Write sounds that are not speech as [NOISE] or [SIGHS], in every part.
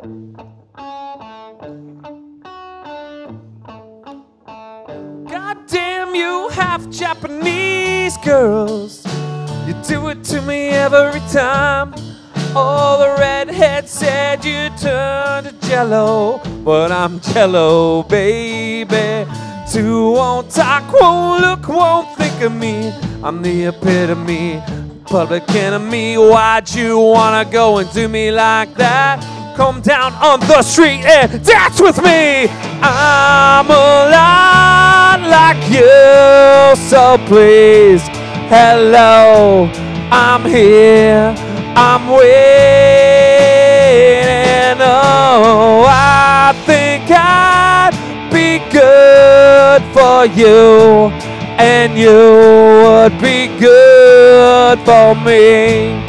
God damn you half Japanese girls. You do it to me every time. All the redheads said you turned to jello, but I'm jello, baby. Two won't talk, won't look, won't think of me. I'm the epitome, public enemy. Why'd you wanna go and do me like that? Come down on the street and dance with me. I'm a lot like you, so please, hello, I'm here, I'm waiting. Oh, I think I'd be good for you, and you would be good for me.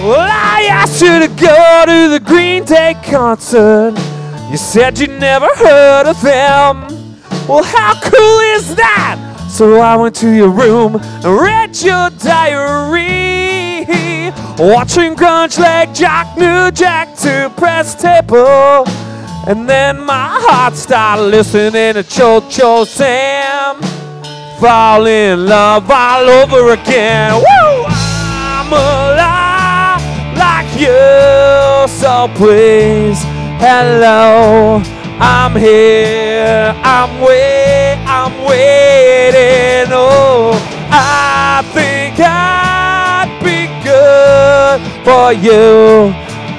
Well, I you to go to the Green Day concert. You said you never heard of them. Well, how cool is that? So I went to your room and read your diary. Watching grunge like Jack New Jack to press table. And then my heart started listening to Cho Cho Sam. Fall in love all over again. Woo! You, so please, hello, I'm here, I'm wait, I'm waiting. Oh, I think I'd be good for you,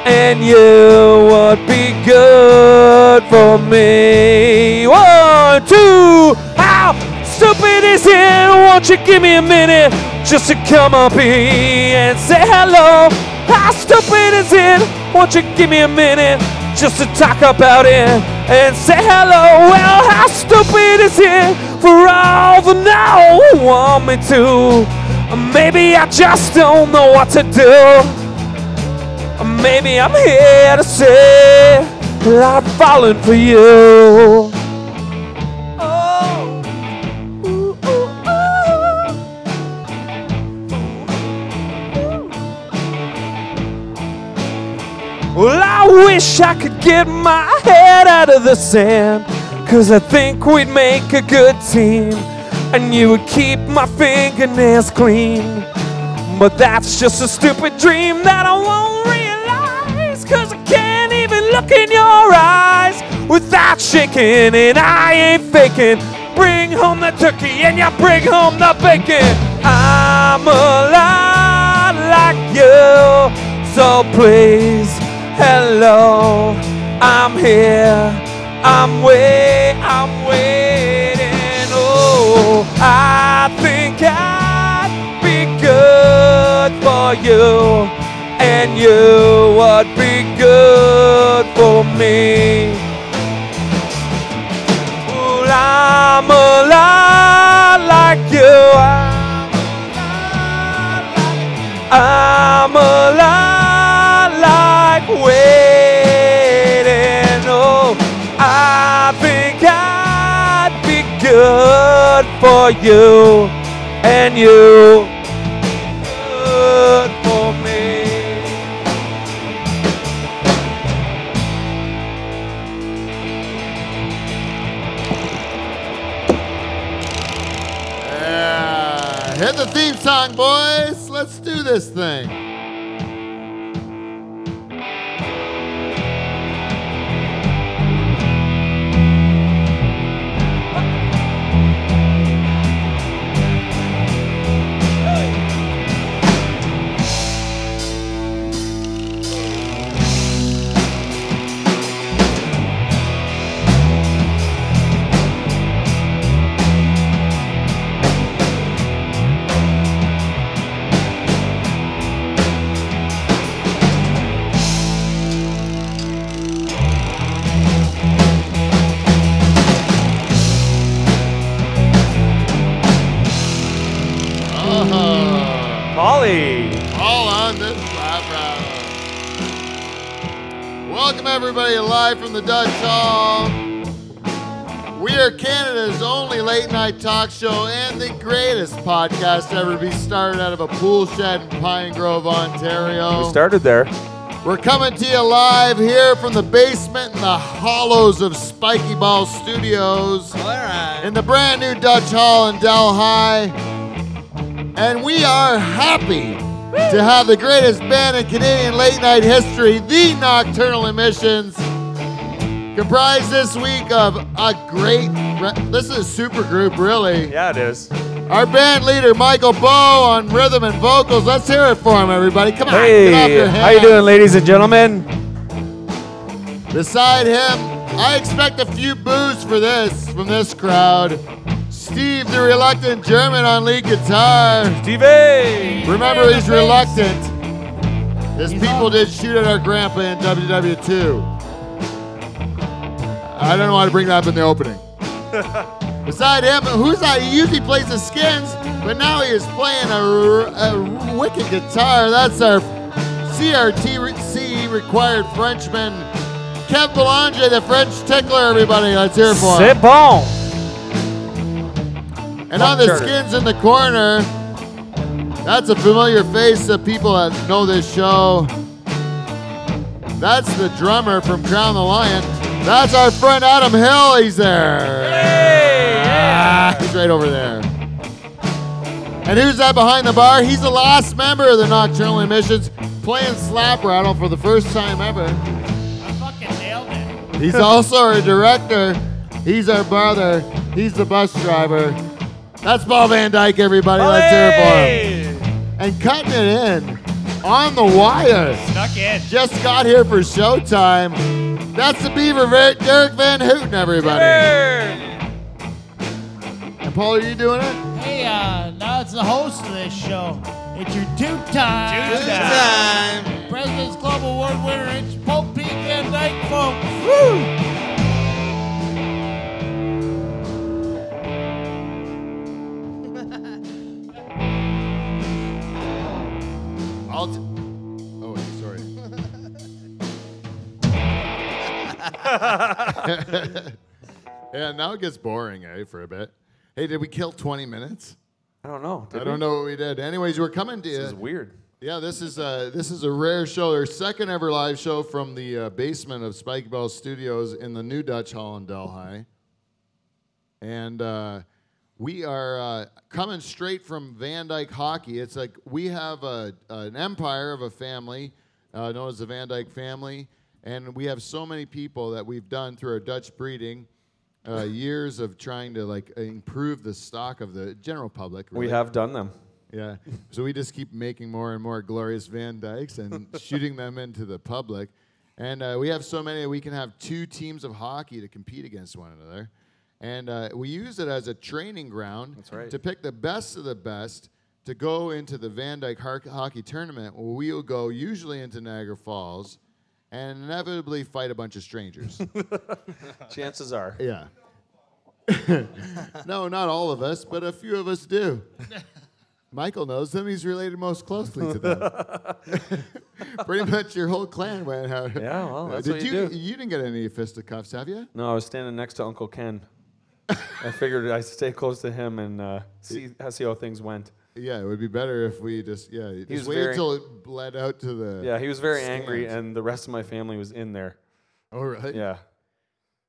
and you would be good for me. One, two, how stupid is it? Won't you give me a minute just to come up here and say hello? How stupid is it? Won't you give me a minute just to talk about it and say hello? Well, how stupid is it for all the no want me to? Maybe I just don't know what to do. Maybe I'm here to say that I've fallen for you. I wish I could get my head out of the sand. Cause I think we'd make a good team. And you would keep my fingernails clean. But that's just a stupid dream that I won't realize. Cause I can't even look in your eyes without shaking. And I ain't faking. Bring home the turkey and you bring home the bacon. I'm a lot like you. So please, hello, I'm here. I'm wait, I'm waiting. Oh, I think I'd be good for you, and you would be good for me. Well, I'm a lot like you. I'm a lot you, and you good for me. Yeah. Hit the theme song, boys. Let's do this thing. Everybody live from the Dutch Hall. We are Canada's only late night talk show and the greatest podcast to ever be started out of a pool shed in Pine Grove, Ontario. We started there. We're coming to you live here from the basement in the hollows of Spiky Ball Studios All right. in the brand new Dutch Hall in Delhi. And we are happy to have the greatest band in Canadian late night history, the Nocturnal Emissions, comprised this week of a great. re- This is a super group, really. Yeah, it is. Our band leader, Michael Bow, on rhythm and vocals. Let's hear it for him, everybody. Come on, get off Hey, how you doing, ladies and gentlemen? Beside him, I expect a few boos for this from this crowd. Steve, the reluctant German on lead guitar. Stevie! Remember, he's reluctant. His people did shoot at our grandpa in WW2. I don't know how to bring that up in the opening. [LAUGHS] Beside him, who's that? He usually plays the skins, but now he is playing a wicked guitar. That's our CRTC required Frenchman, Kev Belanger, the French tickler. Everybody, let's hear it for him. C'est bon! And on the skins in the corner, that's a familiar face of people that know this show. That's the drummer from Crown the Lion. That's our friend Adam Hill. He's there. Ah, he's right over there. And who's that behind the bar? He's the last member of the Nocturnal Emissions, playing slap rattle for the first time ever. I fucking nailed it. He's also our director. He's our brother. He's the bus driver. That's Paul Van Dyk, everybody. Let's hear it for him. And cutting it in on the wire. Snuck in. Just got here for showtime. That's the Beaver, Derek Van Houten, everybody. And Paul, are you doing it? Hey, uh, now it's the host of this show. It's your two time. Two time. President's Club Award winner. It's Pope Pete Van Dyk, folks. Woo! I'll. T- oh, wait, sorry. [LAUGHS] yeah, now it gets boring, eh, for a bit. Hey, did we kill 20 minutes? I don't know. I don't know what we did. Anyways, we're coming to you. This is weird. Yeah, this is uh, this is a rare show. Our second ever live show from the uh, basement of Spike Bell Studios in the new Dutch Hall in Delhi, and uh, we are uh, coming straight from Van Dyk Hockey. It's like we have a, an empire of a family uh, known as the Van Dyk family, and we have so many people that we've done through our Dutch breeding. Uh, years of trying to like improve the stock of the general public. We have done them. Yeah. So we just keep making more and more glorious Van Dyks and [LAUGHS] shooting them into the public. And uh, we have so many, we can have two teams of hockey to compete against one another. And uh, we use it as a training ground right. to pick the best of the best to go into the Van Dyk Hockey Tournament where we'll go usually into Niagara Falls and inevitably fight a bunch of strangers. [LAUGHS] [LAUGHS] Chances are. Yeah. [LAUGHS] no, not all of us, but a few of us do. Michael knows them. He's related most closely to them. Pretty much your whole clan went out. Yeah, well, that's Did what you, you do. You didn't get any fisticuffs, have you? No, I was standing next to Uncle Ken. I figured I'd stay close to him and uh, see, see how things went. Yeah, it would be better if we just yeah just was wait very- until it bled out to the. Yeah, he was very angry, stands. and the rest of my family was in there. Oh right. Yeah.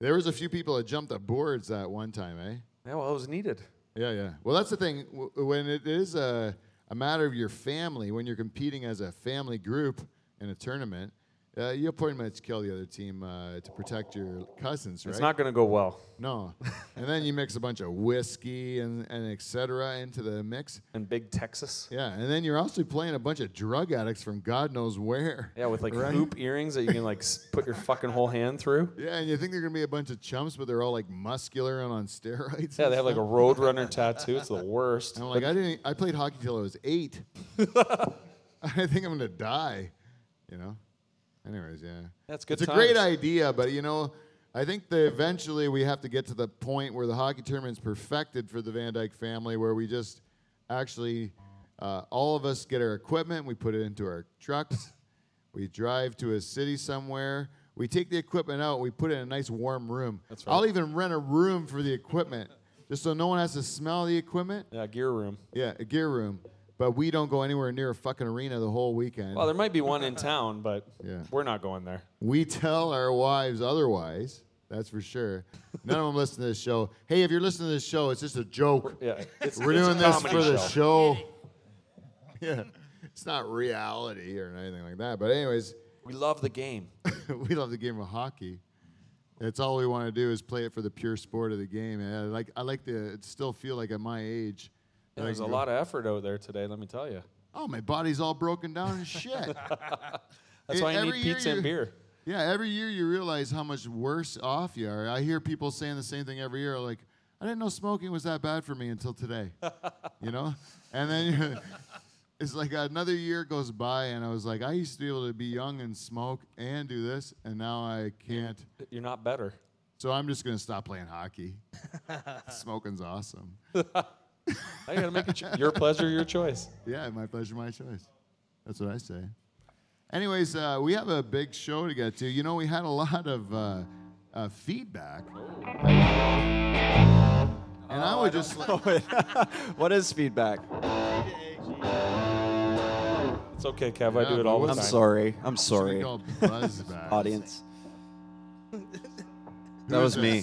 There was a few people that jumped the boards that one time, eh? Yeah, well, it was needed. Yeah, yeah. Well, that's the thing. W- when it is a, a matter of your family, when you're competing as a family group in a tournament, uh, you'll pretty much kill the other team uh, to protect your cousins, right? It's not going to go well. no. and then you mix a bunch of whiskey and, and et cetera into the mix. And big Texas. Yeah, and then you're also playing a bunch of drug addicts from God knows where. Yeah, with like Right. hoop earrings that you can like put your fucking whole hand through. Yeah, and you think they're gonna be a bunch of chumps, but they're all like muscular and on [LAUGHS] steroids. Yeah, they have like a stuff. Roadrunner tattoo. It's the worst. And I'm like, I didn't. I played hockey till I was eight. [LAUGHS] [LAUGHS] I think I'm gonna die. You know. Anyways, yeah. That's good It's a great idea, but you know, I think that eventually we have to get to the point where the hockey tournament's perfected for the Van Dyk family, where we just actually, uh, all of us get our equipment, we put it into our trucks, we drive to a city somewhere. We take the equipment out. We put it in a nice warm room. That's right. I'll even rent a room for the equipment, just so no one has to smell the equipment. Yeah, gear room. Yeah, a gear room. But we don't go anywhere near a fucking arena the whole weekend. Well, there might be one in [LAUGHS] town, but Yeah. we're not going there. we tell our wives otherwise. That's for sure. None of them listen to this show. Hey, if you're listening to this show, it's just a joke. Yeah, it's, We're it's doing a this comedy for the show. show. [LAUGHS] Yeah, it's not reality or anything like that. But anyways, We love the game. [LAUGHS] we love the game of hockey. That's all we want to do is play it for the pure sport of the game. And I like I like to still feel like at my age. Yeah, that I there's a lot of effort out there today. Let me tell you. Oh, my body's all broken down and shit. [LAUGHS] That's why I every need year pizza you- and beer. Yeah, every year you realize how much worse off you are. I hear people saying the same thing every year, like, I didn't know smoking was that bad for me until today. [LAUGHS] you know? And then [LAUGHS] it's like another year goes by, and I was like, I used to be able to be young and smoke and do this, and now I can't. You're not better. So I'm just going to stop playing hockey. Smoking's awesome. I gotta make it cho- your pleasure, your choice. Yeah, my pleasure, my choice. That's what I say. Anyways, uh, we have a big show to get to. You know, we had a [LAUGHS] lot of uh, uh, feedback. And I would just like, [LAUGHS] what is feedback? It's okay, Kev. I Yeah, do it all the time. I'm sorry. I'm sorry. sorry, buzzbags. [LAUGHS] audience. Who That is was me.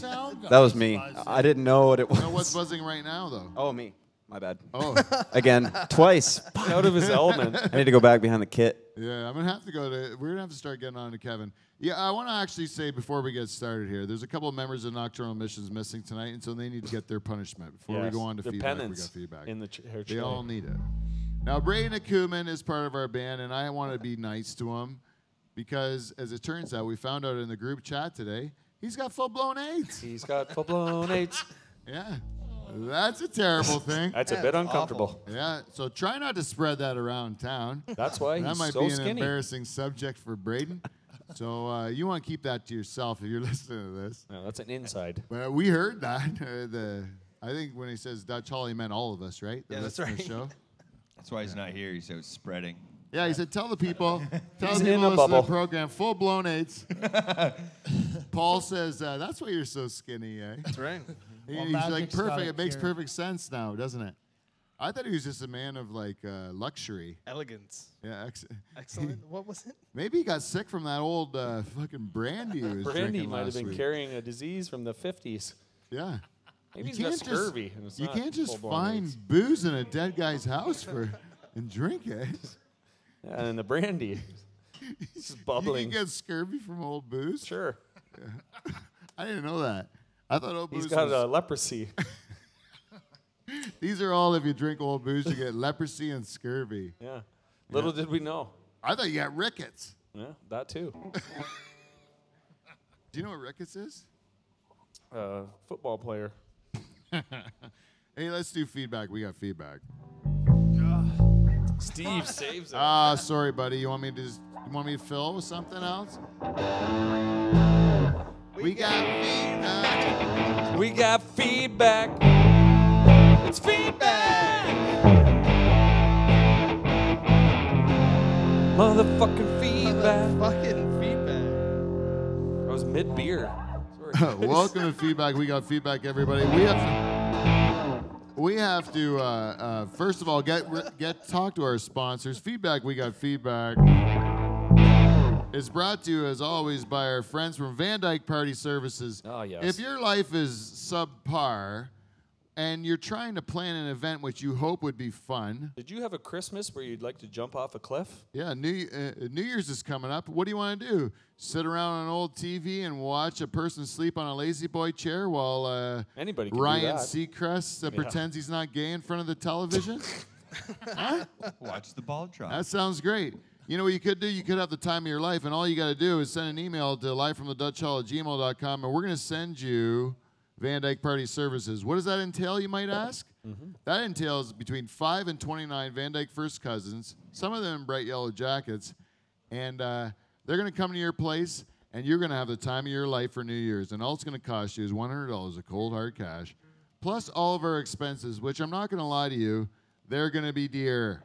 That was me. I didn't know what it was. You know what's buzzing right now, though? Oh, me. My bad. Oh, [LAUGHS] Again, twice. Out of his element. [LAUGHS] I need to go back behind the kit. yeah. I'm gonna have to go to. We're gonna have to start getting on to Kevin. Yeah, I want to actually say before we get started here, there's a couple of members of Nocturnal Emissions missing tonight, and so they need to get their punishment before we go on to their feedback. We penance got feedback. in the ch- hair They tray. all need it. Now, Braden Akuman is part of our band, and I want to be nice to him because, as it turns out, we found out in the group chat today, he's got full blown AIDS. He's got full blown AIDS. [LAUGHS] Yeah, that's a terrible thing. That's a bit uncomfortable. Yeah, so try not to spread that around town. That's why That he's might so be an skinny. embarrassing subject for Braden. So uh, you want to keep that to yourself if you're [LAUGHS] listening to this. No, that's an inside. But we heard that. Uh, [LAUGHS] the I think when he says Dutch Hall, he meant all of us, right? The Yeah, that's listener right. Show. That's why he's not here. He's out spreading. Yeah, he said, tell the people, [LAUGHS] tell He's the in people a listening to bubble. the program, full blown AIDS. [LAUGHS] Paul says, uh, that's why you're so skinny, eh? That's right. [LAUGHS] He- Well, he's like, magic's got perfect. a It makes cure. perfect sense now, doesn't it? I thought he was just a man of like uh, luxury. Elegance. Yeah, ex- Excellent. what was it? maybe he got sick from that old uh, fucking brandy he was Brandy drinking might have last been week. carrying a disease from the 50s. Yeah. Maybe You he's got can't just- scurvy. and it's You not can't just full-blown find AIDS. booze in a dead guy's house for and drink it. Yeah, and the brandy. It's [LAUGHS] bubbling. You can get scurvy from old booze. Sure. [LAUGHS] I didn't know that. I thought old He's booze got was uh, leprosy. [LAUGHS] These are all if you drink old booze, you get leprosy and scurvy. Yeah. Little did we know. I thought you got rickets. Yeah, that too. Do you know what rickets is? Uh, football player. Hey, let's do feedback. We got feedback. Steve saves it. Ah, sorry, buddy. You want me to just, you want me to fill with something else? We got feedback. We got feedback. It's feedback. Motherfucking feedback. Fucking feedback. I was mid beer. [LAUGHS] Welcome to feedback. We got feedback, everybody. We have to, we have to uh, uh, first of all get get talk to our sponsors. Feedback. We got feedback. Is brought to you as always by our friends from Van Dyk Party Services. Oh, yes. If your life is subpar and you're trying to plan an event which you hope would be fun, Did you have a Christmas where you'd like to jump off a cliff? yeah, New uh, New Year's is coming up. What do you want to do? Sit around on an old TV and watch a person sleep on a lazy boy chair while uh, Anybody can do Ryan that. Seacrest uh, pretends he's not gay in front of the television? [LAUGHS] Watch the ball drop. that sounds great. You know what you could do? You could have the time of your life, and all you got to do is send an email to livefromthedutchhall at gmail.com, and we're going to send you Van Dyk Party Services. What does that entail, you might ask? That entails between 5 and 29 Van Dyk first cousins, some of them in bright yellow jackets, and uh, they're going to come to your place, and you're going to have the time of your life for New Year's. And all it's going to cost you is $100 of cold hard cash, plus all of our expenses, which I'm not going to lie to you, they're going to be dear.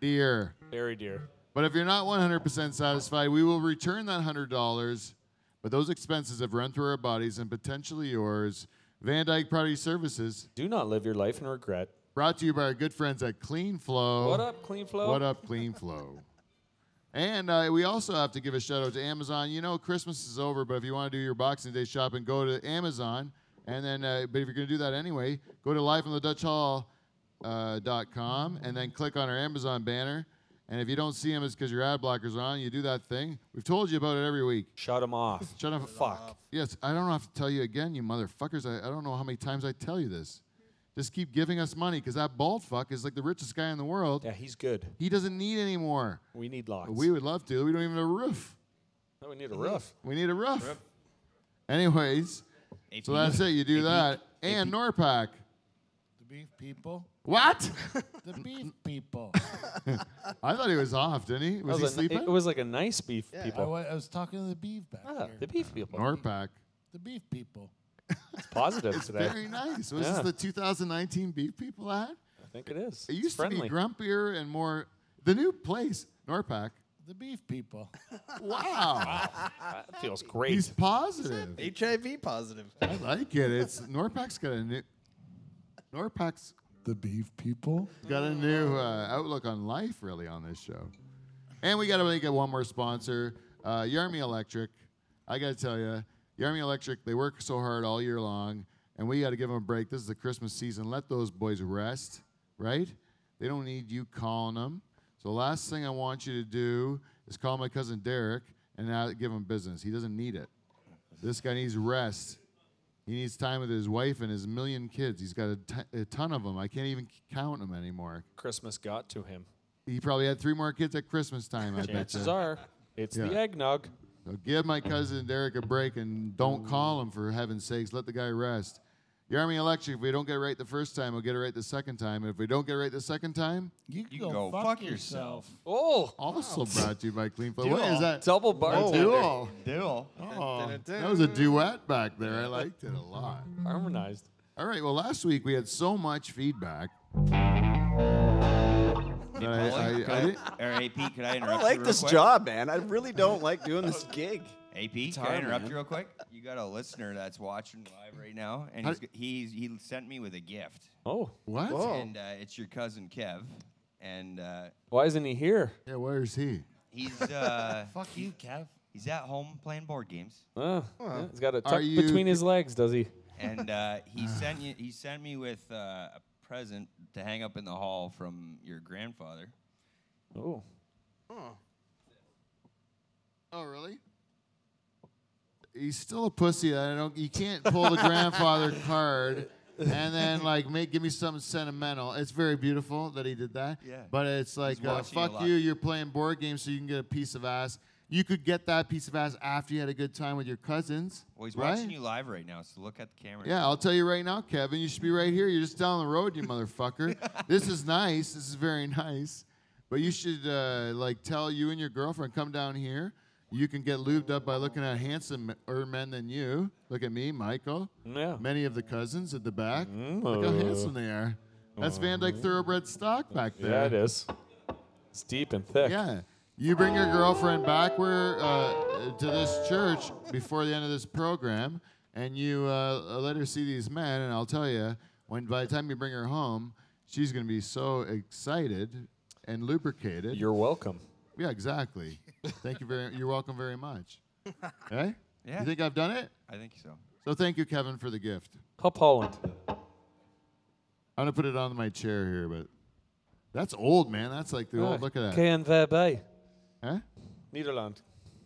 Dear. Very dear. But if you're not 100% satisfied, we will return that $100. But those expenses have run through our bodies and potentially yours. Van Dyk Party Services. Do not live your life in regret. Brought to you by our good friends at Clean Flow. What up, Clean Flow? What up, Clean Flow? [LAUGHS] And uh, we also have to give a shout out to Amazon. You know, Christmas is over, but if you want to do your Boxing Day shopping, go to Amazon. And then, uh, but if you're going to do that anyway, go to livefromthedutchhall.com uh, com, and then click on our Amazon banner. And if you don't see them, it's because your ad blockers are on. You do that thing. We've told you about it every week. Shut him off. Shut up. Fuck. Yes, I don't have to tell you again, you motherfuckers. I, I don't know how many times I tell you this. Just keep giving us money because that bald fuck is like the richest guy in the world. Yeah, he's good. He doesn't need any more. We need lots. We would love to. We don't even have a roof. No, we need a roof. We need a roof. Anyways, so that's it. You do that. And Norpac. The beef people. What? The [LAUGHS] beef people. [LAUGHS] I thought he was off, didn't he? Was That he was a, sleeping? it was like a nice beef I, people. wa- I was talking to the beef back Ah, here. the beef people. Norpac. The beef people. It's positive today. Very nice. Was Yeah. this the 2019 Beef People ad? I think it is. It It's used to friendly. be grumpier and more. The new place, Norpac. The beef people. [LAUGHS] Wow. That feels great. He's positive. HIV positive. I like it. It's Norpac's got a new. Norpac's The beef people. got a new uh, outlook on life, really, on this show. And we got to make it one more sponsor, uh, Yarmy Electric. I got to tell you, Yarmy Electric, they work so hard all year long, and we got to give them a break. This is the Christmas season. Let those boys rest, right? They don't need you calling them. So, the last thing I want you to do is call my cousin Derek and give him business. He doesn't need it. This guy needs rest. He needs time with his wife and his million kids. He's got a t- a ton of them. I can't even count them anymore. Christmas got to him. He probably had three more kids at Christmas time. I bet Chances you. are, it's the eggnog. So give my cousin Derek a break and don't call him for heaven's sakes. Let the guy rest. Yarmy Electric, if we don't get it right the first time, we'll get it right the second time. And if we don't get it right the second time, You can You go, go fuck, fuck yourself. Oh, also brought to you by Clean Flow. What is Dual. that? double Oh, bartender. dual. Duel. Oh, that was a duet back there. I liked it a lot. Harmonized. All right. Well, last week we had so much feedback. that I, I, I didn't, Or AP, could I I interrupt don't you like real this quick? job, man. I really don't like doing this [LAUGHS] gig. AP, can hard, I interrupt man. you real quick? You got a listener that's watching live right now, and How- he's, he's he sent me with a gift, Oh, what? and uh, it's your cousin Kev, and uh, why isn't he here? Yeah, where's he? he's uh, [LAUGHS] Fuck you, Kev. he's at home playing board games, Uh, yeah, he's got a Are tuck you- between his legs, does he? and uh, [SIGHS] he sent you he sent me with uh, a present to hang up in the hall from your grandfather. Oh, Oh, really? He's still a pussy. I don't. You can't pull the grandfather [LAUGHS] card and then like make give me something sentimental. It's very beautiful that he did that. Yeah. But it's like, uh, watching you a fuck you. You're playing board games so you can get a piece of ass. You could get that piece of ass after you had a good time with your cousins. Well, he's right? watching you live right now, so look at the camera. Yeah, I'll tell you right now, Kevin. You should be right here. You're just down the road, you motherfucker. [LAUGHS] this is nice. This is very [LAUGHS] nice. But you should uh, like tell you and your girlfriend come down here. You can get lubed up by looking at handsomer men than you. Look at me, Michael. yeah. Many of the cousins at the back. Mmm. Look how handsome they are. That's Van Dyk Thoroughbred stock back there. Yeah, it is. It's deep and thick. Yeah. You bring your girlfriend back where, uh, to this church before the end of this program, and you uh, let her see these men. And I'll tell you, when by the time you bring her home, she's going to be so excited and lubricated. You're welcome. yeah, exactly. Thank you very. You're welcome very much. Hey. [LAUGHS] Yeah. You think I've done it? I think so. So thank you, Kevin, for the gift. Hop Holland. I'm gonna put it on my chair here, but that's old, man. That's like the old. Look at that. KNVB. Huh? Nederland.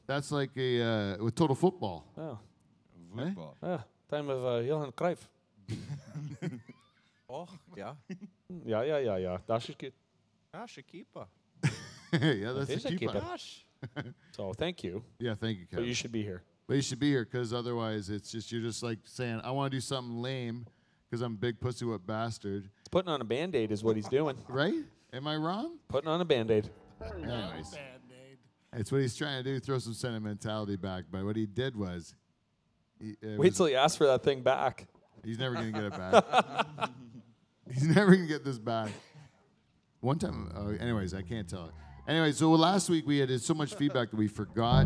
That's like a uh, with total football. Oh, Eh? Voetbal. yeah. Time of uh, Johan Cruijff. [LAUGHS] Oh, ja. Ja, ja, ja, ja. [LAUGHS] Dat is good. Ah, Shakipa. yeah, that's is a keeper. keeper. [LAUGHS] So thank you. Yeah, thank you, But you should be here. But you should be here because otherwise, it's just you're just like saying, "I want to do something lame because I'm a big pussy whip bastard." Putting on a band aid is what he's doing. [LAUGHS] Right? Am I wrong? Putting on a band aid. Anyways, Band-Aid. it's what he's trying to do. Throw some sentimentality back. But what he did was, he, it Wait was- till he ask for that thing back. he's never gonna get it back. [LAUGHS] he's never gonna get this back. One time, uh, anyways, I can't tell it. Anyway, so last week we had so much feedback that we forgot.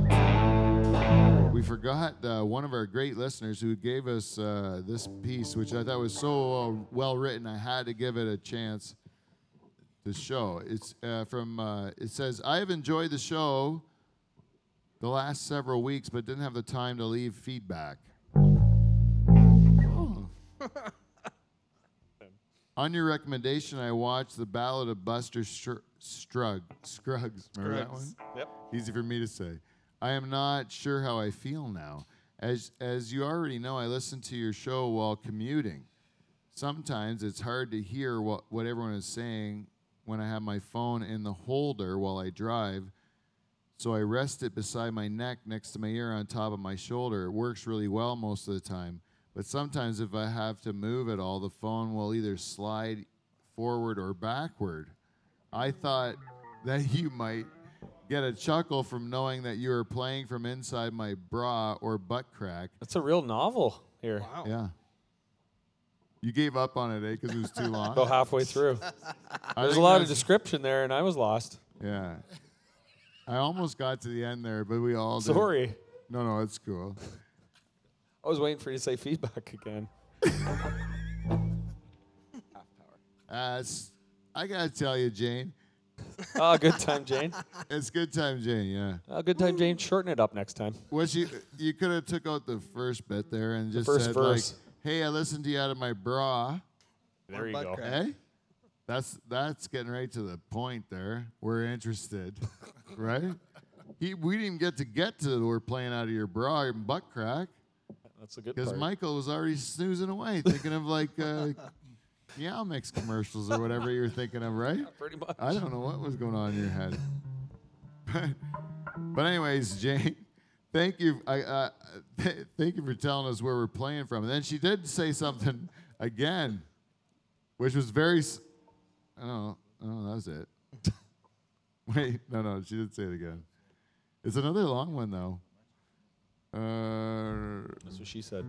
We forgot uh, one of our great listeners who gave us uh, this piece, which I thought was so uh, well written. I had to give it a chance to show. It's uh, from. Uh, it says, "I have enjoyed the show the last several weeks, but didn't have the time to leave feedback." Oh. [LAUGHS] [LAUGHS] On your recommendation, I watched the Ballad of Buster Str- Strug Scruggs. Remember that one? Yep. Easy for me to say. I am not sure how I feel now. As as you already know, I listen to your show while commuting. Sometimes it's hard to hear what, what everyone is saying when I have my phone in the holder while I drive. So I rest it beside my neck next to my ear on top of my shoulder. It works really well most of the time. But sometimes if I have to move at all, the phone will either slide forward or backward. I thought that [LAUGHS] you might get a chuckle from knowing that you were playing from inside my bra or butt crack. That's a real novel here. Yeah. You gave up on it, eh? Because it was too long. [LAUGHS] About halfway through. [LAUGHS] There's a lot of description there, and I was lost. Yeah. I almost got to the end there, but we all did. Sorry. No, no, it's cool. I was waiting for you to say feedback again. [LAUGHS] Uh, it's, I gotta tell you, Jane, Oh, good time, Jane. [LAUGHS] it's good time, Jane. Yeah. Oh, good time, Jane. Shorten it up next time. What you you could have took out the first bit there and just first said verse. like, "Hey, I listened to you out of my bra." There you butt go. crack. Eh? That's that's getting right to the point there. We're interested, [LAUGHS] right? He, we didn't even get to get to we're playing out of your bra and butt crack That's a good because part. Michael was already snoozing away, thinking of like uh, [LAUGHS] Meow Mix commercials or whatever you were thinking of, right? [LAUGHS] Pretty much. I don't know what was going on in your head. But, but anyways, Jane, thank you. I, uh, th- thank you for telling us where we're playing from. And then she did say something again, which was very. s- I don't know. Oh, that was it. [LAUGHS] Wait, no, no, she didn't say it again. It's another long one though. Uh, That's what she said.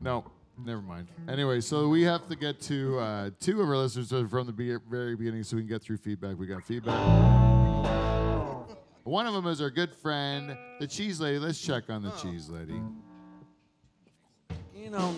no, never mind. Anyway, so we have to get to uh, two of our listeners from the be- very beginning so we can get through feedback. We got feedback. One of them is our good friend, the cheese lady. Let's check on the cheese lady. You know.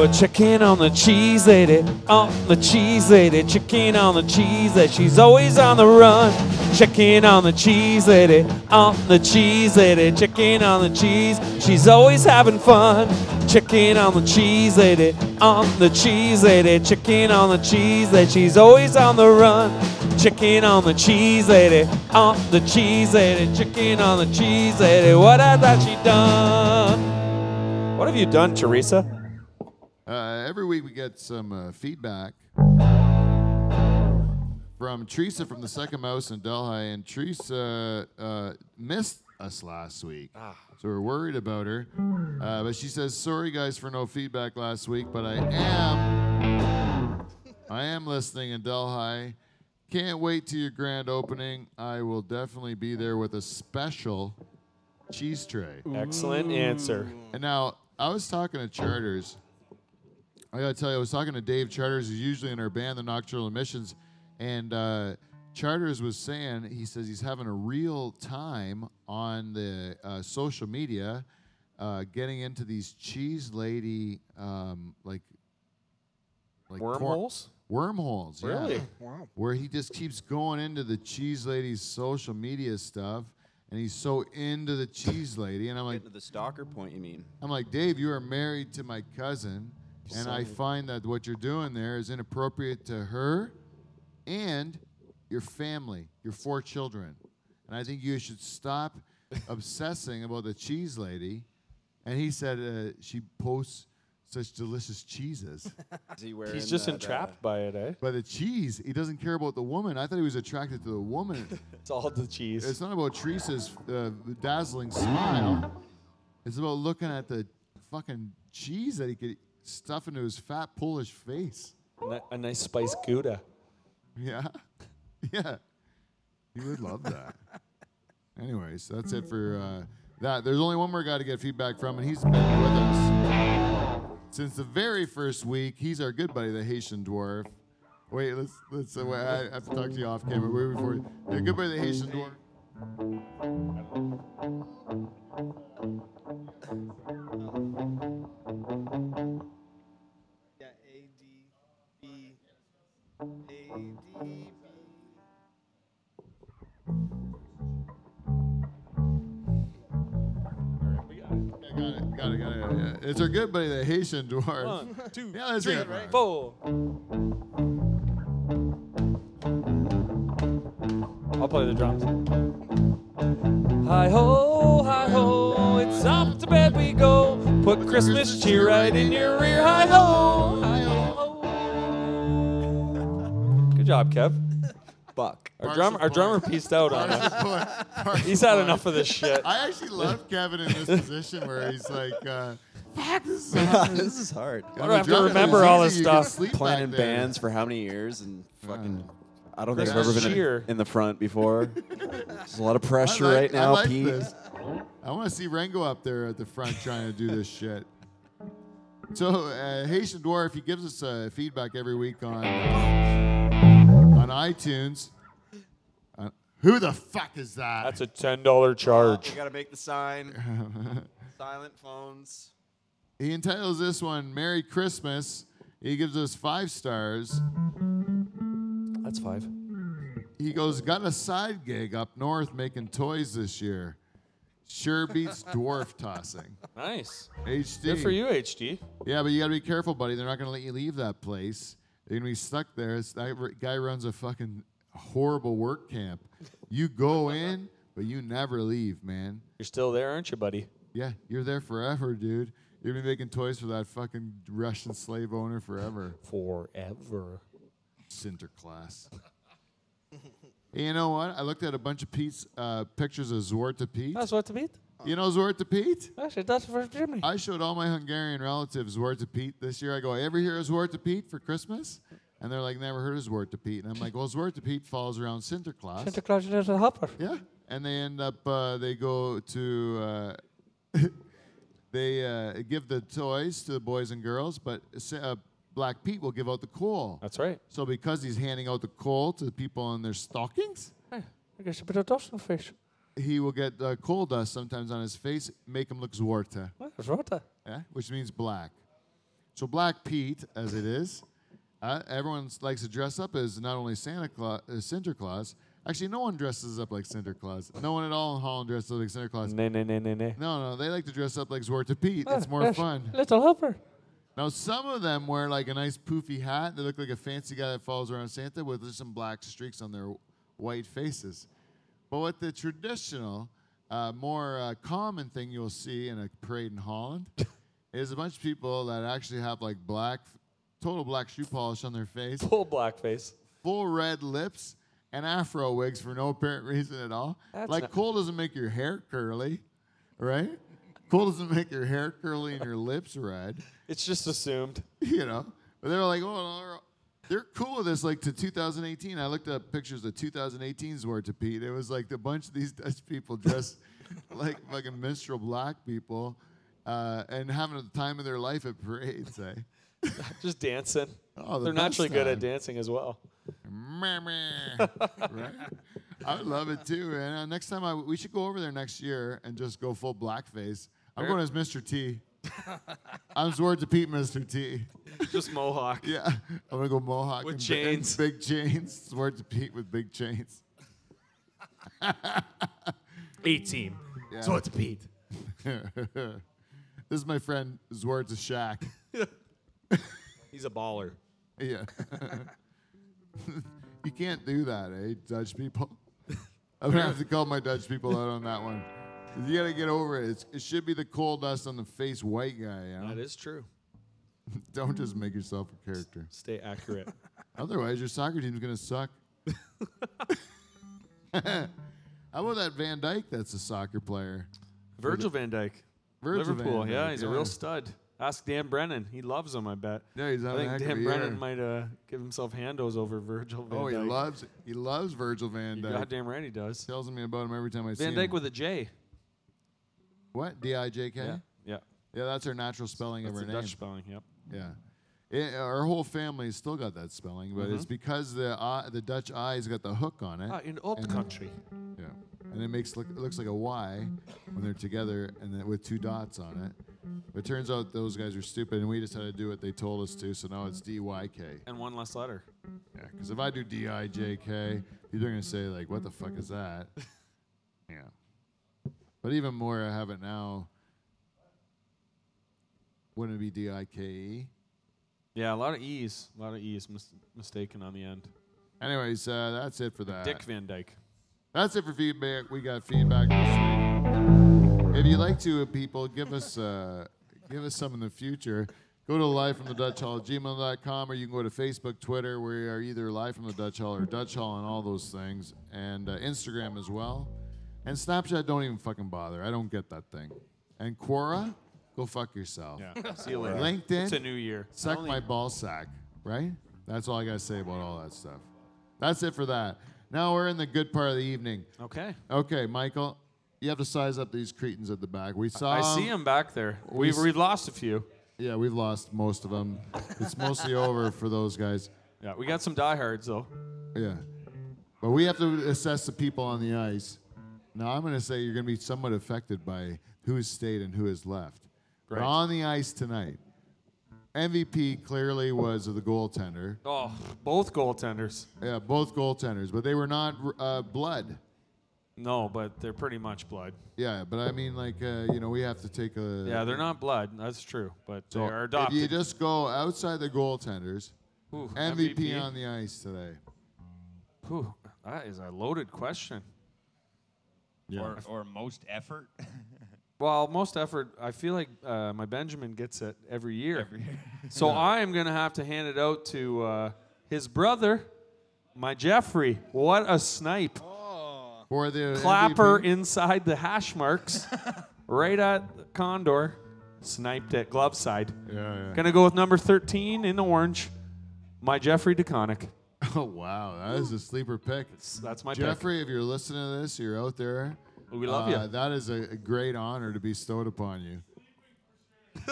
Well, check in on the cheese lady, on the cheese lady, check in on the cheese lady. She's always on the run. Check in on the cheese lady, on the cheese lady, check in on the cheese. She's always having fun. Check in on the cheese lady, on the cheese lady, check in on the cheese lady. She's always on the run. Check in on the cheese lady, on the cheese lady, check in on the cheese lady. What has that she done? What have you done, Teresa? Every week we get some uh, feedback from Teresa from the Second Mouse in Delhi, and Teresa uh, missed us last week, so we're worried about her. Uh, but she says, "Sorry guys for no feedback last week, but I am, I am listening in Delhi. Can't wait to your grand opening. I will definitely be there with a special cheese tray." Excellent answer. And now I was talking to Charters. I gotta tell you, I was talking to Dave Charters, who's usually in our band, the Nocturnal Emissions, and uh, Charters was saying he says he's having a real time on the uh, social media, uh, getting into these cheese lady um, like like cor- Wormholes? wormholes, yeah Really? where he just keeps going into the cheese lady's social media stuff, and he's so into the cheese lady, and I'm like, Getting to the stalker point, you mean? I'm like, Dave, you are married to my cousin, and I find that what you're doing there is inappropriate to her and your family, your four children. And I think you should stop [LAUGHS] obsessing about the cheese lady. And he said uh, she posts such delicious cheeses. [LAUGHS] Is he He's just that, entrapped by it, eh? By the cheese, he doesn't care about the woman. I thought he was attracted to the woman. [LAUGHS] It's all the cheese. It's not about Teresa's uh, dazzling smile. It's about looking at the fucking cheese that he could stuff into his fat Polish face. A nice spice Gouda. Yeah, [LAUGHS] yeah, he would love that. Anyways, that's it for uh, that. There's only one more guy to get feedback from, and he's been with us since the very first week. He's our good buddy, the Haitian dwarf. Wait, let's let's. Uh, wait, I have to talk to you off camera. Wait before. Yeah, good buddy, the Haitian dwarf. Got it, got it, got it. It's our good buddy, the Haitian dwarf. One, two, Yeah, that's three, it, right? four. I'll play the drums. Hi ho, hi ho, it's off to bed we go. Put Christmas cheer right in your rear. Hi ho, hi ho. Good job, Kev. Buck. Our drummer, our drummer pieced out on us. He's had enough of this shit. I actually love Kevin in this [LAUGHS] position where he's like, uh, "Fuck this." Is [LAUGHS] this is hard. I do I have to remember all this stuff? Planning bands for how many years and fucking. I don't think I've ever been cheer. in, in the front before. [LAUGHS] There's a lot of pressure like, right now, I like Pete. This. I want to see Rengo up there at the front trying to do this shit. So uh, Haitian Dwarf, he gives us uh, feedback every week on on iTunes. Who the fuck is that? That's a ten dollar charge. You gotta make the sign. [LAUGHS] Silent phones. he entitles this one "Merry Christmas." He gives us five stars. That's five. He goes, "Got a side gig up north making toys this year. Sure beats [LAUGHS] dwarf tossing." Nice. HD. Good for you, HD. Yeah, but you gotta be careful, buddy. They're not gonna let you leave that place. You're gonna be stuck there. It's, that guy runs a fucking horrible work camp. You go in, but you never leave, man. You're still there, aren't you, buddy? Yeah, you're there forever, dude. You're gonna be making toys for that fucking Russian slave owner forever. Forever. Sinterklaas. [LAUGHS] Hey, you know what? I looked at a bunch of Pete's uh, pictures of Zwarta Pete. That's what to beat. You know Zwarta Pete? Actually, that's for Germany. I showed all my Hungarian relatives Zwarta Pete this year. I go, ever hear of Zwarta Pete for Christmas? And they're like, never heard of Zwarta Pete. And I'm like, well, Zwarta Pete falls around Sinterklaas. Santa Claus is a hopper. yeah. And they end up, uh, they go to, uh, [LAUGHS] they uh, give the toys to the boys and girls, but uh, Black Pete will give out the coal. That's right. So because he's handing out the coal to the people in their stockings, Hey, I guess a bit of dust on the face. he will get uh, coal dust sometimes on his face, make him look Zwarta. Well, That's yeah, which means black. So Black Pete, as it is, uh, everyone likes to dress up as not only Santa Claus, uh, Sinterklaas. Actually, no one dresses up like Santa Claus. No one at all in Holland dresses up like Sinterklaas. Nay, nay, nay, nay, nay. No, no, they like to dress up like Zwarta Pete. It's Ah, more yes, fun. Little helper. Now, some of them wear like a nice poofy hat. They look like a fancy guy that follows around Santa with just some black streaks on their white faces. But what the traditional, uh, more uh, common thing you'll see in a parade in Holland [LAUGHS] is a bunch of people that actually have like black, total black shoe polish on their face, Full blackface. full red lips, and afro wigs for no apparent reason at all. That's like not- coal doesn't make your hair curly, right? Coal doesn't make your hair curly and your lips red It's just assumed. [LAUGHS] you know. But they're like, oh, they're- cool with this. Like to 2018, I looked up pictures of 2018's Zwarta Pete. It was like a bunch of these [LAUGHS] Dutch people dressed [LAUGHS] like fucking minstrel black people uh, and having the time of their life at parades. Eh? [LAUGHS] Just dancing. Oh, the They're best naturally good at dancing as well. Meh, meh. [LAUGHS] right? I love it too. And uh, next time, I, we should go over there next year and just go full blackface. I'm going as Mr. T. I'm Zwarta Pete, Mr. T. Just mohawk. Yeah, I'm gonna go mohawk With and bi- and chains. big chains. Sword to Pete with big chains. [LAUGHS] 18. Yeah. So it's Pete. this is my friend Zwart to Shack. [LAUGHS] He's a baller. Yeah, [LAUGHS] you can't do that, eh, Dutch people. [LAUGHS] I'm gonna have to call my Dutch people out on that one. You gotta get over it. It's, it should be the coal dust on the face white guy. You know? That is true. Don't just make yourself a character. Stay accurate. Otherwise, your soccer team's gonna suck. How about that Van Dyke? That's a soccer player. Virgil van Dijk. Virgil Liverpool. van yeah, Dijk, he's a yeah. real stud. Ask Dan Brennan. He loves him, I bet. Yeah, he's I having a think Dan Brennan might uh, give himself handos over Virgil van Dijk. Oh, he Dijk. loves he loves Virgil Van Dijk. Goddamn right he does. Tells me about him every time I see him. Van. Dyke with a J. What? D I J K? Yeah. Yeah. Yeah, that's our natural spelling That's of the our name. Dutch spelling. Yep. Yeah. It, our whole family's still got that spelling, but Mm-hmm. it's because the I, the Dutch I's got the hook on it. Ah, in old country. Yeah. And it makes look it looks like a Y when they're together and then with two dots on it. But it turns out those guys are stupid and we just had to do what they told us to, so now it's D Y K. And one less letter. Yeah, because if I do D I J K, people are gonna say like, "What the fuck is that?" [LAUGHS] yeah. But even more, I have it now. Wouldn't it be D I K E? Yeah, a lot of E's. A lot of E's mis- mistaken on the end. Anyways, uh, that's it for that. Dick Van Dyke. That's it for feedback. We got feedback this week. If you'd like to, uh, people, give us uh, give us some in the future. Go to live from the Dutch Hall at gmail.com or you can go to Facebook, Twitter. Where we are either live from the Dutch Hall or Dutch Hall and all those things, and uh, Instagram as well. And Snapchat, don't even fucking bother. I don't get that thing. And Quora, go fuck yourself. Yeah. See you later. LinkedIn, It's a new year. suck my ball sack, right? That's all I got to say about all that stuff. That's it for that. Now we're in the good part of the evening. Okay. Okay, Michael, you have to size up these cretins at the back. We saw. I see them back there. we We've, we've lost a few. Yeah, we've lost most of them. It's mostly over for those guys. Yeah, we got some diehards though. Yeah, but we have to assess the people on the ice. Now I'm going to say you're going to be somewhat affected by who has stayed and who has left. But on the ice tonight, MVP clearly was the goaltender. Oh, both goaltenders. Yeah, both goaltenders, but they were not uh, blood. No, but they're pretty much blood. Yeah, but I mean, like, uh, you know, we have to take a. Yeah, they're not blood. That's true, but So they are if you just go outside the goaltenders, Ooh, MVP, on the ice today. Ooh, that is a loaded question. Or, or most effort. [LAUGHS] Well, most effort, I feel like uh, my Benjamin gets it every year. [LAUGHS] so I am going to have to hand it out to uh, his brother, my Jeffrey. What a snipe. For the Clapper MVP. inside the hash marks, [LAUGHS] right at Condor. Sniped it, glove side. Yeah, yeah. Gonna go with number 13 in orange, my Jeffrey DeConnick. [LAUGHS] Oh wow, that is a sleeper pick. That's my pick. Jeffrey, if you're listening to this, you're out there. We love uh, you. That is a, a great honor to be bestowed upon you. [LAUGHS]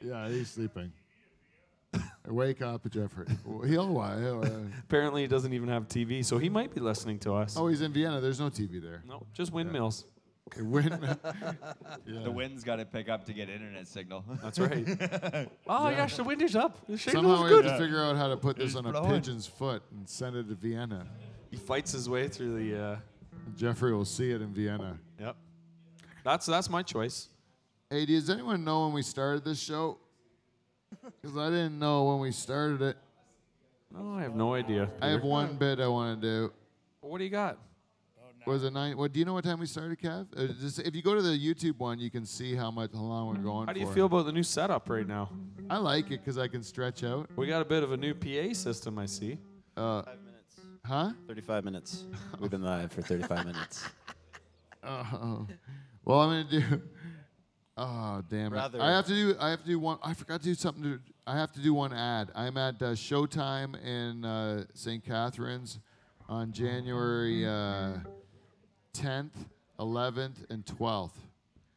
yeah, he's sleeping. Wake up, Jeffrey. He'll why? he'll, uh, [LAUGHS] Apparently, he doesn't even have TV, so he might be listening to us. Oh, he's in Vienna. There's no TV there. no, just windmills. Win. [LAUGHS] The wind's got to pick up to get internet signal. That's right. [LAUGHS] oh, yes, the wind is up. The signal Somehow is we have good. to figure out how to put this It's on a blowing. pigeon's foot and send it to Vienna. He fights his way through the. Uh, Jeffrey will see it in Vienna. yep. That's that's my choice. Hey, does anyone know when we started this show? Because I didn't know when we started it. Oh, I have no idea. I have Peter. one bit I want to do. What do you got? Was it nine? What do you know? What time we started, Kev? Uh, just, if you go to the YouTube one, you can see how much how long we're going. How do you for. feel about the new setup right now? I like it because I can stretch out. We got a bit of a new PA system, I see. Uh, Five minutes. huh? 35 minutes. We've been live for 35 minutes. [LAUGHS] Oh. Well, I'm gonna do. Oh damn it! I have to do. I have to do one. I forgot to do something. To, I have to do one ad. I'm at uh, Showtime in uh, St. Catharines on January uh, 10th, 11th, and 12th.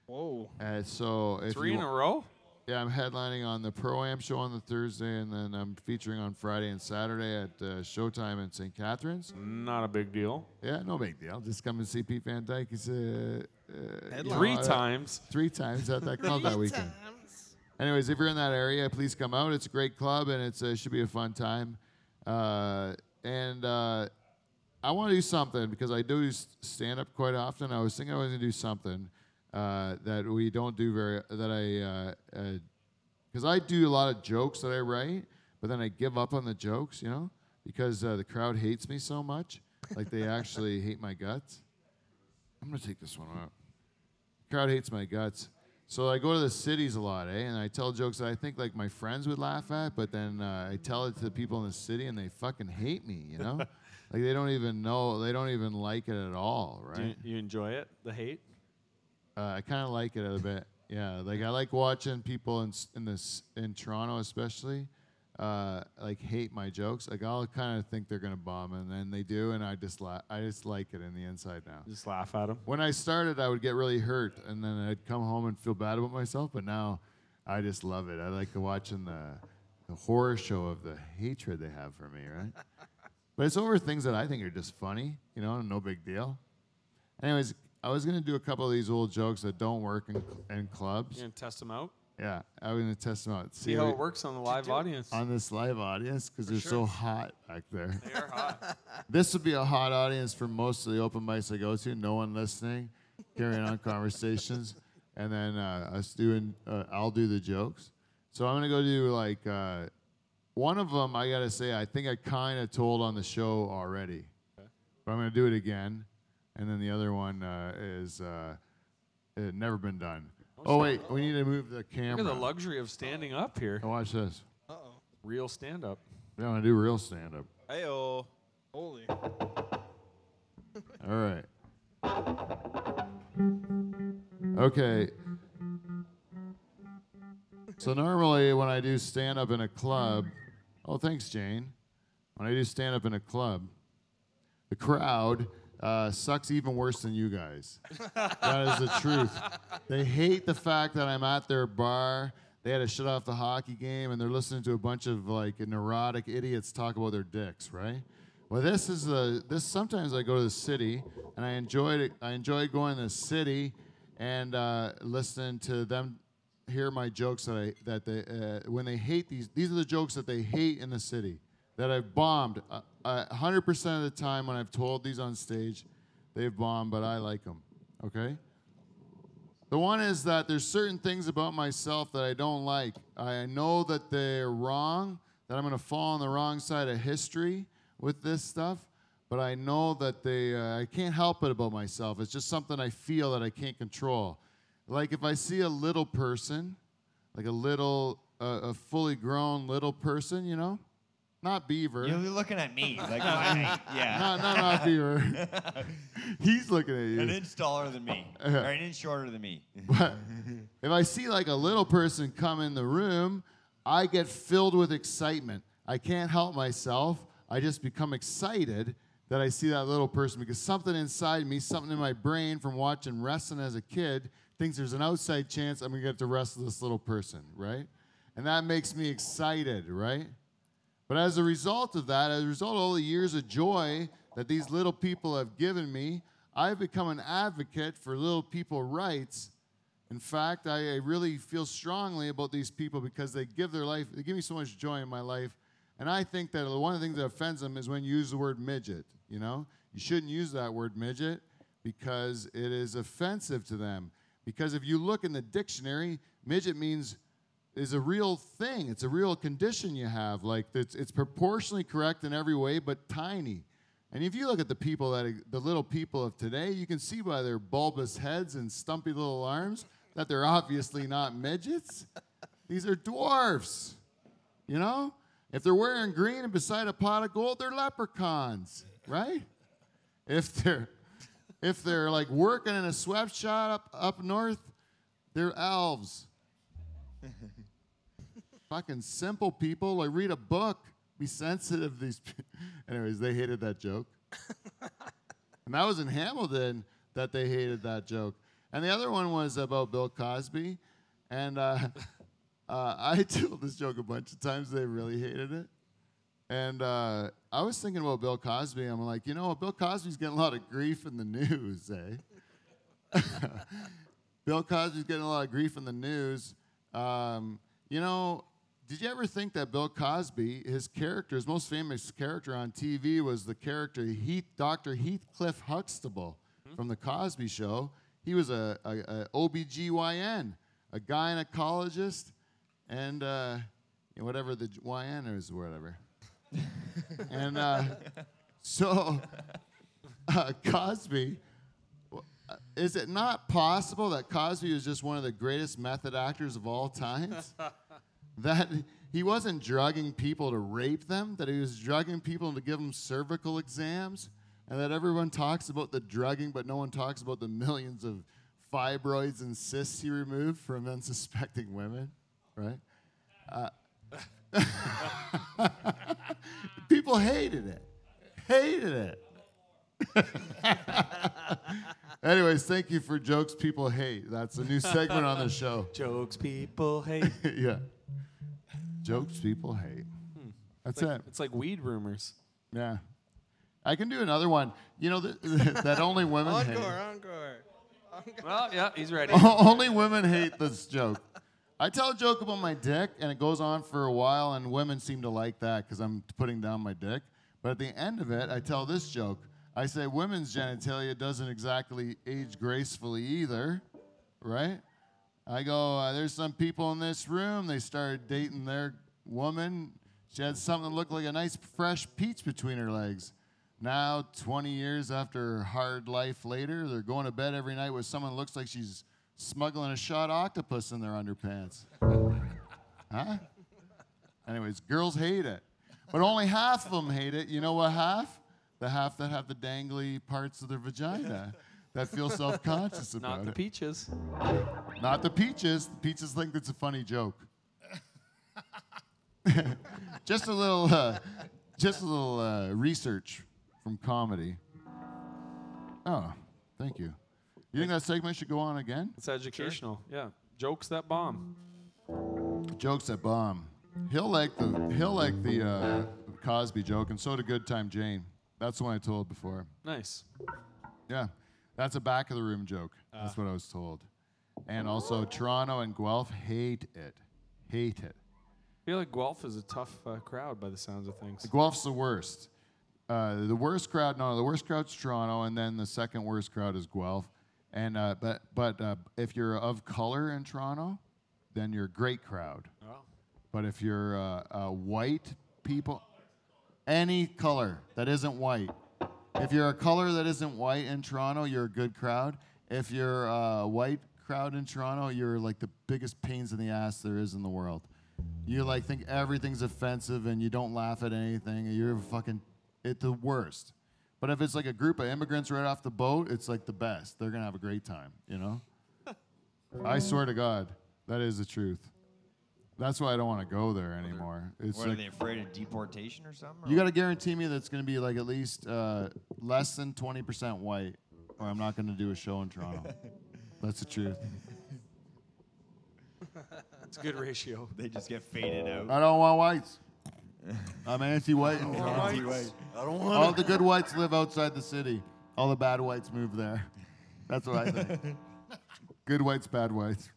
Whoa. Uh, so if Three you in a wa- row? Yeah, I'm headlining on the Pro Am show on the Thursday, and then I'm featuring on Friday and Saturday at uh, Showtime in St. Catharines. Not a big deal. Yeah, no big deal. Just come and see Pete Van Dyk. He's, uh, uh, you know, Three uh, times. Three times at that club that weekend. Anyways, if you're in that area, please come out. It's a great club, and it uh, should be a fun time. Uh, and uh, I want to do something because I do stand up quite often. I was thinking I was going to do something uh, that we don't do very, that I, because I do a lot of jokes that I write, but then I give up on the jokes, you know, because uh, the crowd hates me so much. Like they [LAUGHS] actually hate my guts. I'm going to take this one out. Crowd hates my guts. So I go to the cities a lot, eh? And I tell jokes that I think like my friends would laugh at, but then uh, I tell it to the people in the city and they fucking hate me, you know? [LAUGHS] like they don't even know, they don't even like it at all, right? Do you, you enjoy it? The hate? Uh, I kind of like it a bit. Yeah, like I like watching people in in this in Toronto especially. Uh, like hate my jokes, like I'll kind of think they're gonna bomb, and then they do, and I just la- I just like it in the inside now. Just laugh at them. When I started, I would get really hurt, and then I'd come home and feel bad about myself. But now, I just love it. I like watching the the horror show of the hatred they have for me, right? [LAUGHS] but it's over things that I think are just funny, you know, no big deal. Anyways, I was gonna do a couple of these old jokes that don't work in, in clubs. You gonna test them out? Yeah, I was gonna test them out. See how it works on the live audience. on this live audience because they're so hot back there. They are hot. [LAUGHS] This would be a hot audience for most of the open mics I go to. No one listening, carrying on conversations, [LAUGHS] and then uh, us doing. Uh, I'll do the jokes. So I'm gonna go do like uh, one of them. I gotta say, I think I kind of told on the show already, but I'm gonna do it again. And then the other one uh, is uh, it never been done. Oh wait, we need to move the camera. Look camera. at the luxury of standing up here. Now watch this. Uh oh. Real stand up. We want to do real stand up. Heyo. Holy. All right. Okay. So normally when I do stand up in a club, oh thanks Jane. When I do stand up in a club, the crowd uh, sucks even worse than you guys. that is the truth. They hate the fact that I'm at their bar. They had to shut off the hockey game, and they're listening to a bunch of like neurotic idiots talk about their dicks, right? Well, this is a this. Sometimes I go to the city, and I enjoy it. I enjoy going to the city and uh, listening to them hear my jokes that I that they uh, when they hate these. These are the jokes that they hate in the city that I've bombed. Uh, A hundred percent of the time when I've told these on stage, they've bombed, but I like them. Okay. The one is that there's certain things about myself that I don't like. I know that they're wrong, that I'm going to fall on the wrong side of history with this stuff, but I know that they uh, I can't help it about myself. It's just something I feel that I can't control. Like if I see a little person, like a little uh, a fully grown little person, you know? Not Beaver. You're looking at me. [LAUGHS] Like, yeah. no, no, not Beaver. [LAUGHS] He's looking at you. An inch taller than me. or an inch shorter than me. But [LAUGHS] if I see like a little person come in the room, I get filled with excitement. I can't help myself. I just become excited that I see that little person because something inside me, something in my brain from watching wrestling as a kid, thinks there's an outside chance I'm gonna get to wrestle this little person, right? And that makes me excited, right? But as a result of that, as a result of all the years of joy that these little people have given me, I've become an advocate for little people rights. In fact, I I really feel strongly about these people because they give their life, they give me so much joy in my life. And I think that one of the things that offends them is when you use the word midget. You know, you shouldn't use that word midget because it is offensive to them. Because if you look in the dictionary, midget means is a real thing. It's a real condition you have. Like it's, it's proportionally correct in every way, but tiny. And if you look at the people that the little people of today, you can see by their bulbous heads and stumpy little arms that they're obviously not midgets. These are dwarfs. You know, if they're wearing green and beside a pot of gold, they're leprechauns, right? If they're if they're like working in a sweatshop up up north, they're elves fucking simple people. Like read a book, be sensitive. to These, pe- [LAUGHS] anyways, they hated that joke, [LAUGHS] and that was in Hamilton that they hated that joke. And the other one was about Bill Cosby, and uh, [LAUGHS] uh, I told this joke a bunch of times. They really hated it, and uh, I was thinking about Bill Cosby. I'm like, you know, Bill Cosby's getting a lot of grief in the news, eh? Bill Cosby's getting a lot of grief in the news. Um, you know, did you ever think that Bill Cosby, his character, his most famous character on TV was the character Heath, Dr. Heathcliff Huxtable from the Cosby Show? He was a, a, a OBGYN, a gynecologist, and uh, you know, whatever the YN is, whatever. [LAUGHS] and uh, so [LAUGHS] uh, Cosby is it not possible that Cosby was just one of the greatest method actors of all times? [LAUGHS] that [LAUGHS] he wasn't drugging people to rape them, that he was drugging people to give them cervical exams, and that everyone talks about the drugging, but no one talks about the millions of fibroids and cysts he removed from [LAUGHS] unsuspecting women, right? Uh, [LAUGHS] people hated it. Hated it. Anyways, thank you for jokes people hate. That's a new segment on the show. Jokes people hate. yeah. Jokes people hate. Hmm. That's Like- it. It's like weed rumors. Yeah. I can do another one. You know th- [LAUGHS] that only women hate. Encore, encore. Well, yeah, he's ready. [LAUGHS] only women hate this joke. I tell a joke about my dick, and it goes on for a while, and women seem to like that because I'm putting down my dick. But at the end of it, I tell this joke. I say women's genitalia doesn't exactly age gracefully either, right? I go, uh, there's some people in this room. They started dating their woman. She had something that looked like a nice fresh peach between her legs. Now, 20 years after hard life later, they're going to bed every night with someone that looks like she's smuggling a shot octopus in their underpants. [LAUGHS] huh? Anyways, girls hate it. But only half of them hate it. You know what half? The half that have the dangly parts of their vagina that feel [LAUGHS] self conscious about Not the it. peaches. Not the peaches. The peaches think it's a funny joke. [LAUGHS] just a little, uh, just a little uh, research from comedy. Oh, thank you. You think that segment should go on again? It's educational. Yeah. Jokes that bomb. Jokes that bomb. He'll like the he'll like the uh, Cosby joke, and so did Good Time Jane. That's the one I told before. Nice. Yeah, that's a back of the room joke. That's what I was told. And also, Toronto and Guelph hate it. Hate it. I feel like Guelph is a tough uh, crowd by the sounds of things. Guelph's the worst. Uh, the worst crowd, no, the worst crowd's Toronto, and then the second worst crowd is Guelph. And uh, but but uh, if you're of color in Toronto, then you're a great crowd. Oh. But if you're uh, uh, white people, any color that isn't white, if you're a color that isn't white in Toronto, you're a good crowd. If you're a white crowd in Toronto, you're like the biggest pains in the ass there is in the world. You like think everything's offensive and you don't laugh at anything. And you're fucking it the worst. But if it's like a group of immigrants right off the boat, it's like the best. They're gonna have a great time, you know. [LAUGHS] I swear to God, that is the truth. That's why I don't want to go there anymore. It's What are like, they afraid of deportation or something? you got to guarantee me that it's going to be like at least uh, less than 20% white, or I'm not going to do a show in Toronto. [LAUGHS] That's the truth. It's a good ratio. [LAUGHS] they just get faded out. I don't want whites. I'm anti-white in [LAUGHS] Toronto. Anti-white. All the good whites live outside the city. All the bad whites move there. That's what I think. good whites, bad whites.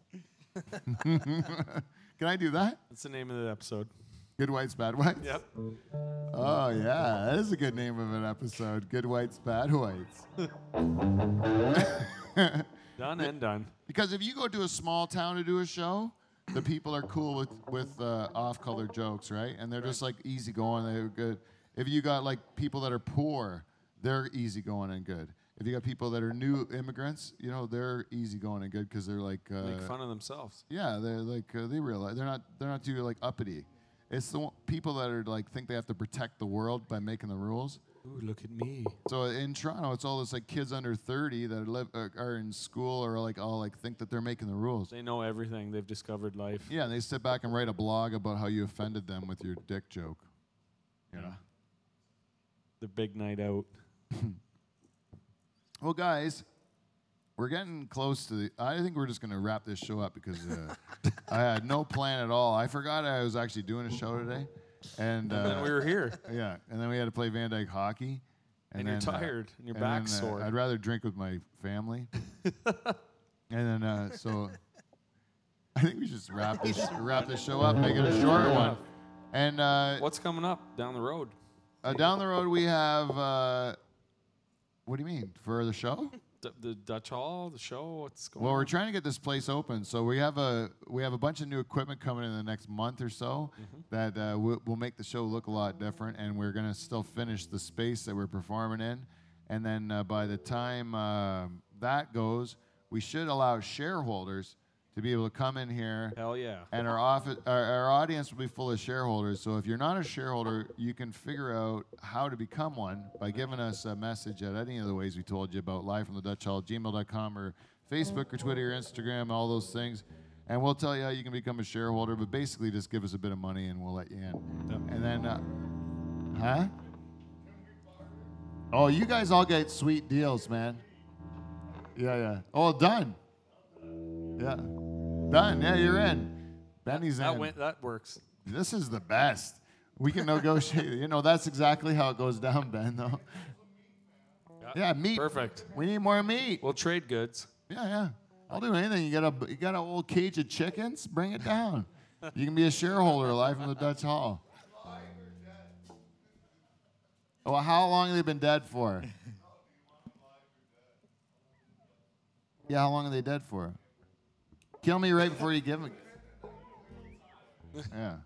Can I do that? That's the name of the episode. Good whites, bad whites. Yep. Oh yeah, that is a good name of an episode. Good whites, bad whites. [LAUGHS] Done and done. Because if you go to a small town to do a show, the people are cool with with uh, off-color jokes, right? And they're just like easygoing. They're good. If you got like people that are poor, they're easygoing and good. If you got people that are new immigrants, you know they're easygoing and good because they're like uh, Make fun of themselves. yeah, they're like uh, they realize they're not they're not too like uppity. It's the one, people that are like think they have to protect the world by making the rules. Ooh, look at me. So in Toronto, it's all this like kids under 30 that live uh, are in school or like all like think that they're making the rules. They know everything. They've discovered life. Yeah, and they sit back and write a blog about how you offended them with your dick joke. You know. The big night out. [LAUGHS] Well, guys, we're getting close to the. I think we're just gonna wrap this show up because uh, [LAUGHS] I had no plan at all. I forgot I was actually doing a show today, and, uh, And then we were here. yeah, and then we had to play Van Dyk hockey. And you're then, uh, tired, and your and back's uh, sore. I'd rather drink with my family. [LAUGHS] and then uh, so [LAUGHS] I think we should just wrap this wrap this show up, make it a shorter one. And uh, What's coming up down the road? uh, down the road we have. Uh, what do you mean for the show? [LAUGHS] D- the Dutch Hall, the show. What's going Well, on? we're trying to get this place open, so we have a we have a bunch of new equipment coming in the next month or so that uh, will, will make the show look a lot different, and we're gonna still finish the space that we're performing in, and then uh, by the time uh, that goes, we should allow shareholders to be able to come in here Hell yeah. and our office, our, our audience will be full of shareholders. So if you're not a shareholder, you can figure out how to become one by giving us a message at any of the ways we told you about live from the Dutch Hall, gmail.com or Facebook or Twitter or Instagram, all those things. And we'll tell you how you can become a shareholder, but basically just give us a bit of money and we'll let you in. Yep. And then, uh, huh? Oh, you guys all get sweet deals, man. Yeah, yeah. All done. Yeah. Done. Yeah, you're in. Benny's That in. went. That works. This is the best. We can negotiate. [LAUGHS] you know, that's exactly how it goes down, Ben, though. Yeah, meat. Perfect. We need more meat. We'll trade goods. Yeah, yeah. I'll do anything. You got a you got a old cage of chickens? Bring it down. [LAUGHS] You can be a shareholder live from the Dutch Hall. Well, how long have they been dead for? [LAUGHS] Yeah, how long are they dead for? Kill me right before you give me. Yeah.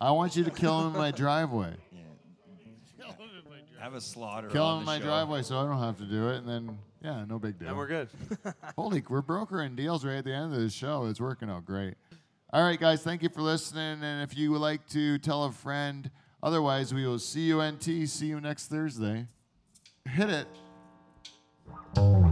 I want you to kill him in my driveway. Have a slaughter. Kill on him in the my show. driveway so I don't have to do it, and then yeah, no big deal. And we're good. [LAUGHS] Holy, we're brokering deals right at the end of the show. It's working out great. All right, guys, thank you for listening. And if you would like to tell a friend, otherwise, we will see you NT. See you next Thursday. Hit it.